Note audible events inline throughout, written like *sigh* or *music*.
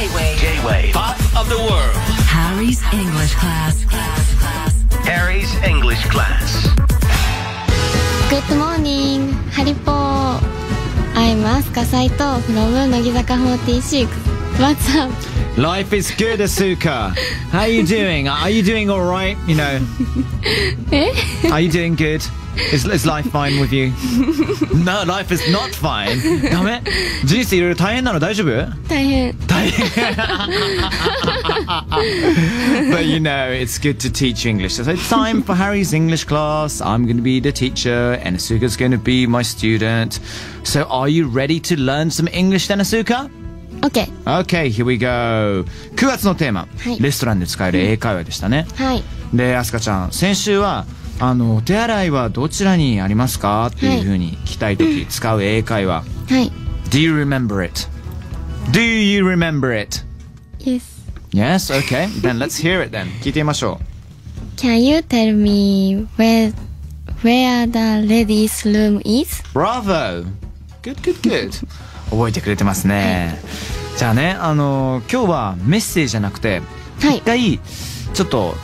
J-Wave. J-Wave. Pop of the world. Harry's English class. class, class. Harry's English class. Good morning, Haripo. I'm Asuka Saito from Nogi Zaka 46. What's up? Life is good, Asuka. How are you doing? Are you doing all right? You know, *laughs* え are you doing good? Is, is life fine with you? *laughs* No, life is not fine. ダメ人生いろいろ大変なの大丈夫大変大変 But you know, it's good to teach English. So it's time for Harry's English class. I'm going to be the teacher and Asuka's going to be my student. So are you ready to learn some English then, Asuka? OK Okay, here we go. 9月のテーマ、はいレストランで使える英会話でしたね。はいで、アスカちゃん、先週は、あの、お手洗いはどちらにありますかっていうふうに聞きたいとき、使う英会話。はい Do you remember it? Do you remember it? Yes Yes? Okay. Then let's hear it then. 聞いてみましょ Can you tell me where where the ladies room is? う。Bravo! Good, good, good. 覚えてくれてますね。じゃあね、あの、今日はメッセージじゃなくて、はい。一回、ちょっと、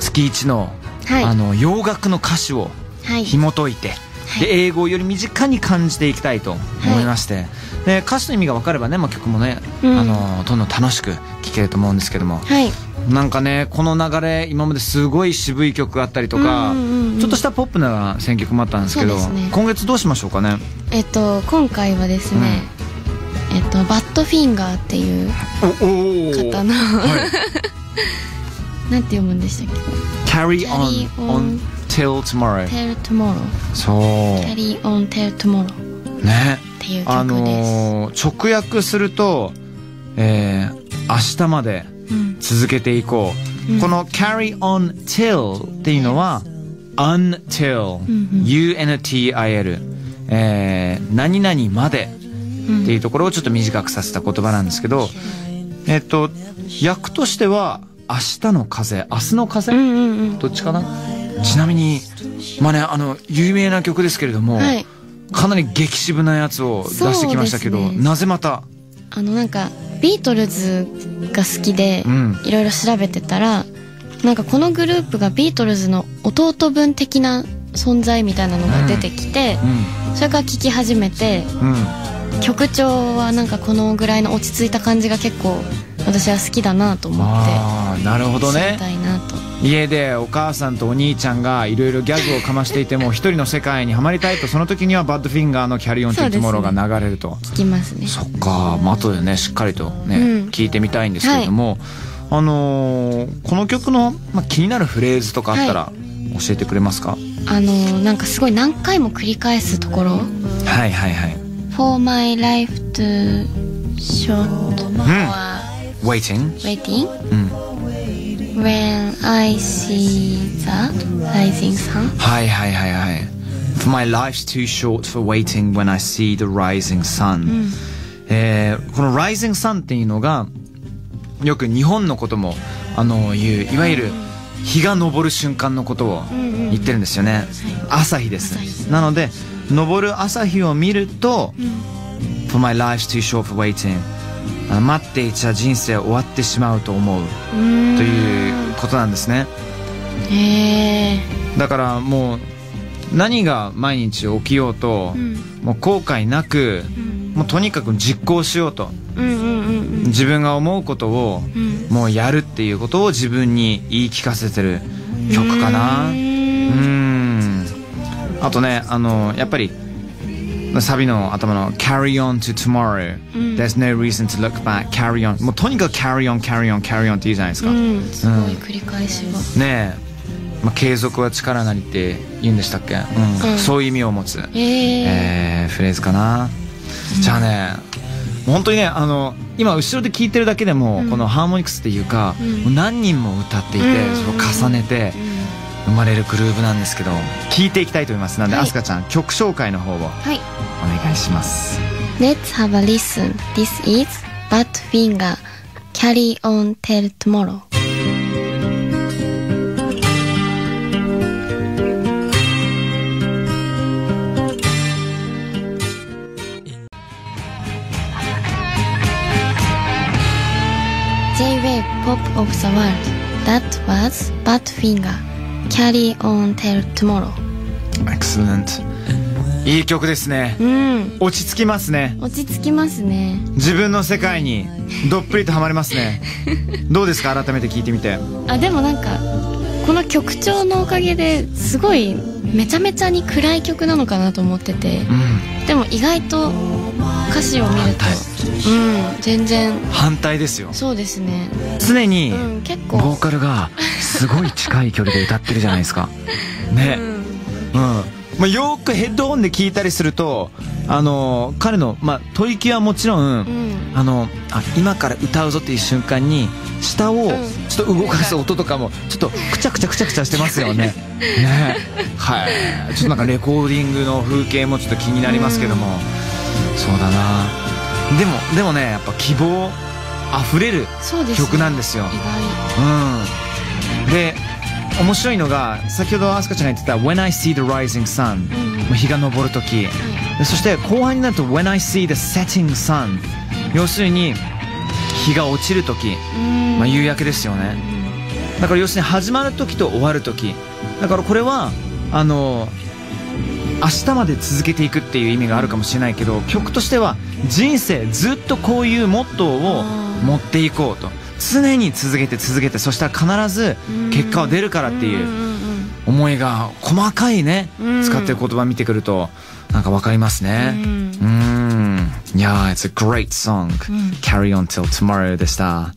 月一の、はい。あの、洋楽の歌詞をはい。紐解いて、で英語をより身近に感じていきたいと思いまして、で歌詞の意味が分かればね、まあ、曲もね、うん。あのどんどん楽しく聴けると思うんですけども、はい。なんかねこの流れ今まですごい渋い曲があったりとか、うんうんうんうん。ちょっとしたポップな選曲もあったんですけどね。今月どうしましょうかね？えっと今回はですね、えっとバッドフィンガーっていう方の、なんて読むんでしたっ Carry Carry on, on till tomorrow け Tell tomorrow そう Carry on tell tomorrow っねていう曲です、あのー直訳すると、えー明日までうん続けていこう、この carry on till っていうのは until、until、えー何々までっていうところをちょっと短くさせた言葉なんですけど、えっと訳としては明日の風明日の風、うんうんうん。どっちかな？ちなみにまあねあの有名な曲ですけれども、はい。かなり激渋なやつを出してきましたけど、ね。なぜまた？あのなんかビートルズが好きでうん。いろいろ調べてたらなんかこのグループがビートルズの弟分的な存在みたいなのが出てきて、それから聴き始めてうんうん曲調はなんかこのぐらいの落ち着いた感じが結構私は好きだなと思ってああなるほどね。たいなと。家でお母さんとお兄ちゃんがいろいろギャグをかましていても一人の世界にはまりたいとその時には Badfinger の「Carry On Till Tomorrow」が流れると。聞きますね。そっか、まあ後でねしっかりとね、うん。聞いてみたいんですけれども、あのーこの曲の、まあ、気になるフレーズとかあったら教えてくれますか、あのなんかすごい何回も繰り返すところ。はいはいはい For my life to short or Waiting waiting うん when I see the rising sun はいはいはいはい For my life's too short for waiting when I see the rising sun、えーこの rising sun っていうのがよく日本のこともあの言ういわゆる日が昇る瞬間のことを言ってるんですよね、朝日ですなので昇る朝日を見ると、For my life's too short for waiting. 待っていちゃ人生終わってしまうと思う。ということなんですね。へえ。だからもう何が毎日起きようと、もう後悔なく、もうとにかく実行しようとうんうんうんうん。自分が思うことをもうやるっていうことを自分に言い聞かせてる曲かな。うーんあとねあのやっぱりサビの頭の Carry on to tomorrow、There's no reason to look back. Carry on. もうとにかく Carry on Carry on Carry on って言うじゃないですか、うん。すごい繰り返しがねえ、まあ、継続は力なりって言うんでしたっけ、うん。うん。そういう意味を持つ、へええーフレーズかな、じゃあね本当にねあの今後ろで聴いてるだけでも、このハーモニクスっていうか、もう何人も歌っていて、うん。それを重ねて生まれるグルーヴなんですけど聴いていきたいと思いますなんで、はいアスカちゃん曲紹介の方をおはい願いします Let's have a listen This is Badfinger Carry on till tomorrow「J-Wave Pop of the World That was Badfinger Carry on till tomorrow. Excellent. いい曲ですね。うん。落ち着きますね。落ち着きますね。自分の世界にどっぷりとハマりますね。どうですか？改めて聞いてみて。あでもなんかこの曲調のおかげですごいめちゃめちゃに暗い曲なのかなと思ってて。うん。でも意外と歌詞を見るとうん全然。反対ですよ。そうですね。常にうん結ボ構ーカルが *laughs* すごい近い距離で歌ってるじゃないですか。ね。うん、まあ、よくヘッドホンで聞いたりするとあの彼の、まあ、吐息はもちろん、うん。あのあ今から歌うぞっていう瞬間に下をちょっと動かす音とかもちょっとくちゃくちゃくちゃくちゃしてますよね。ね。はい。ちょっとなんかレコーディングの風景もちょっと気になりますけども、そうだな。でもでもねやっぱ希望あふれる曲なんですよ。意うんで面白いのが先ほどアスカちゃんが言ってた「When I see the rising sun」日が昇る時。でそして後半になると「When I see the setting sun」要するに日が落ちる時、まあ、夕焼けですよね。だから要するに始まる時と終わる時。だからこれはあの明日まで続けていくっていう意味があるかもしれないけど曲としては人生ずっとこういうモットーを持っていこうと常に続けて続けてそしたら必ず結果は出るからっていう思いが細かいねうん。使ってる言葉見てくるとなんかわかりますね。うん。うん。いやー It's a great song、Carry on till tomorrow でした。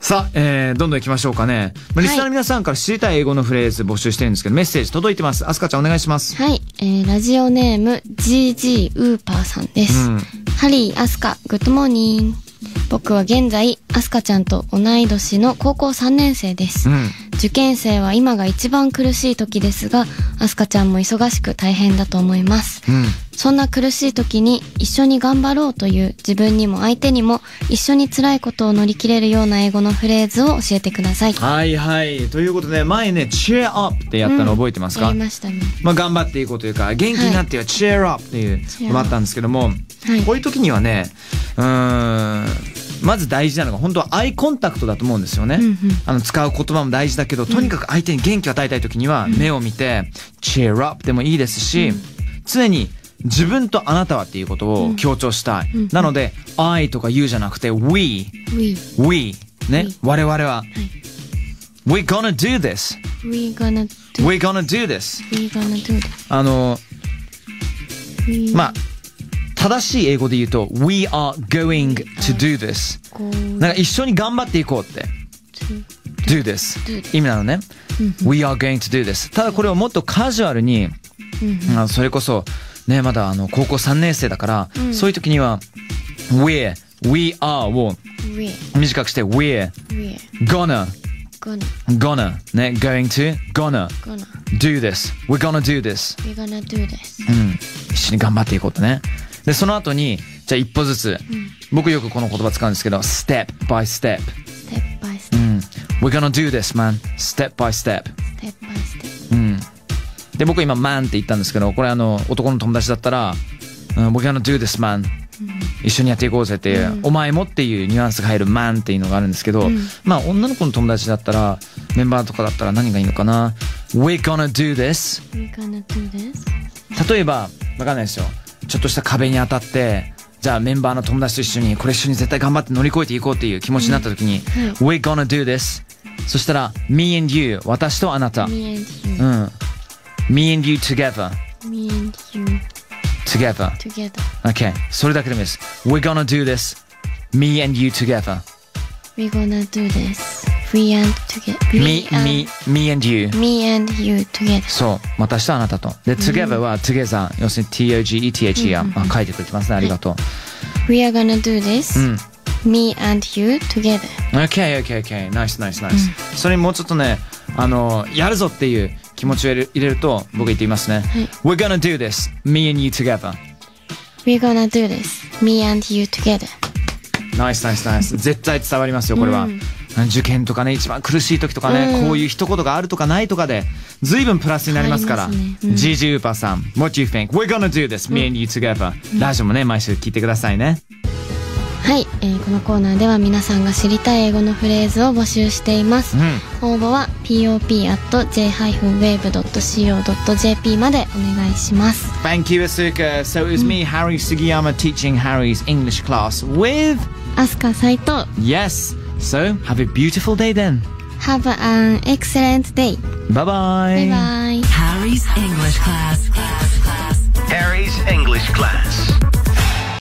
さあ、えー、どんどん行きましょうかね。まあリスナーの皆さんから知りたい英語のフレーズ募集してるんですけど、メッセージ届いてます。アスカちゃんお願いします。はい、えー、ラジオネーム GG ウーパーさんです。うん。ハリー、アスカ、 good morning。僕は現在、アスカちゃんと同い年の高校3年生です。うん。受験生は今が一番苦しい時ですが、アスカちゃんも忙しく大変だと思います。うん。そんな苦しい時に一緒に頑張ろうという自分にも相手にも一緒に辛いことを乗り切れるような英語のフレーズを教えてください。はいはい。ということで、前ね、cheer up ってやったの覚えてますか、やりましたね。まあ、頑張っていこうというか、元気になってよ、cheer up っていうのがあったんですけども、はいこういう時にはね、うーん、まず大事なのが、本当はアイコンタクトだと思うんですよね。うんうん。あの、使う言葉も大事だけど、とにかく相手に元気を与えたい時には、目を見て、cheer up でもいいですし、常に自分とあなたはっていうことを強調したい。なので、I とか you じゃなくて、we、We, ね、我々は、we gonna do this, we gonna do, we gonna do this. we gonna do this. あの、まあ、正しい英語で言うと、we are going to do this. なんか一緒に頑張っていこうって。do this. 意味なのね。we are going to do this. ただこれをもっとカジュアルに、あのそれこそ、ね、まだあの、高校3年生だから、そういう時には、we're, we are を短くして、we're we gonna, gonna, gonna, ね、going to, gonna gonna, do this. we're gonna do this. we gonna do this. うん。一緒に頑張っていこうとね。で、その後に、じゃあ一歩ずつ、僕よくこの言葉使うんですけど、step by step。Step by う step, ん。we're gonna do this, man. step by step。step by step. うん。で、僕今、man って言ったんですけど、これあの、男の友達だったら、うん、we're gonna do this, man. 一緒にやっていこうぜっていう、お前もっていうニュアンスが入る man っていうのがあるんですけど、まあ女の子の友達だったら、メンバーとかだったら何がいいのかな ?we're gonna do this. We gonna do this. 例えば、わかんないですよ。ちょっとした壁に当たって、じゃあメンバーの友達と一緒に、これ一緒に絶対頑張って乗り越えていこうっていう気持ちになった時に、we're gonna do this. そしたら、me and you, 私とあなた。Me and う you, ん。me and you together. me and you together. together. Okay. それだけでもいいです。we're gonna do this. me and you together. We gonna do this. We and together. me, me, me and you. me and you together. そう。私とあなたと。で、together は together。要するに t-o-g-e-t-h-e-r。あ書いてくれてますね。ありがとう。We are gonna do this. うん。Me and you together. Okay, okay, okay. Nice, nice, nice. それにもうちょっとね、あの、やるぞっていう気持ちを入れると、僕言ってみますね。We're gonna do this, me and you together. We gonna do this. Me and you together. Nice, nice, nice. 絶対伝わりますよ、これは。受験とかね、一番苦しい時とかね、うんこういう一言があるとかないとかで、随分プラスになりますから。ありますねうん GG ウーパーさん、What do you think? We're gonna do this, me and you together. ラジオもね、毎週聞いてくださいね。はい、えーこのコーナーでは皆さんが知りたい英語のフレーズを募集しています、応募は pop.j-wave.co.jp までお願いします Thank you, Asuka. So it was me, Harry Sugiyama, teaching Harry's English class with. アスカ斎藤 Yes. So, have a beautiful day then. Have an excellent day. Bye bye. Bye bye. Harry's English class. Harry's English class.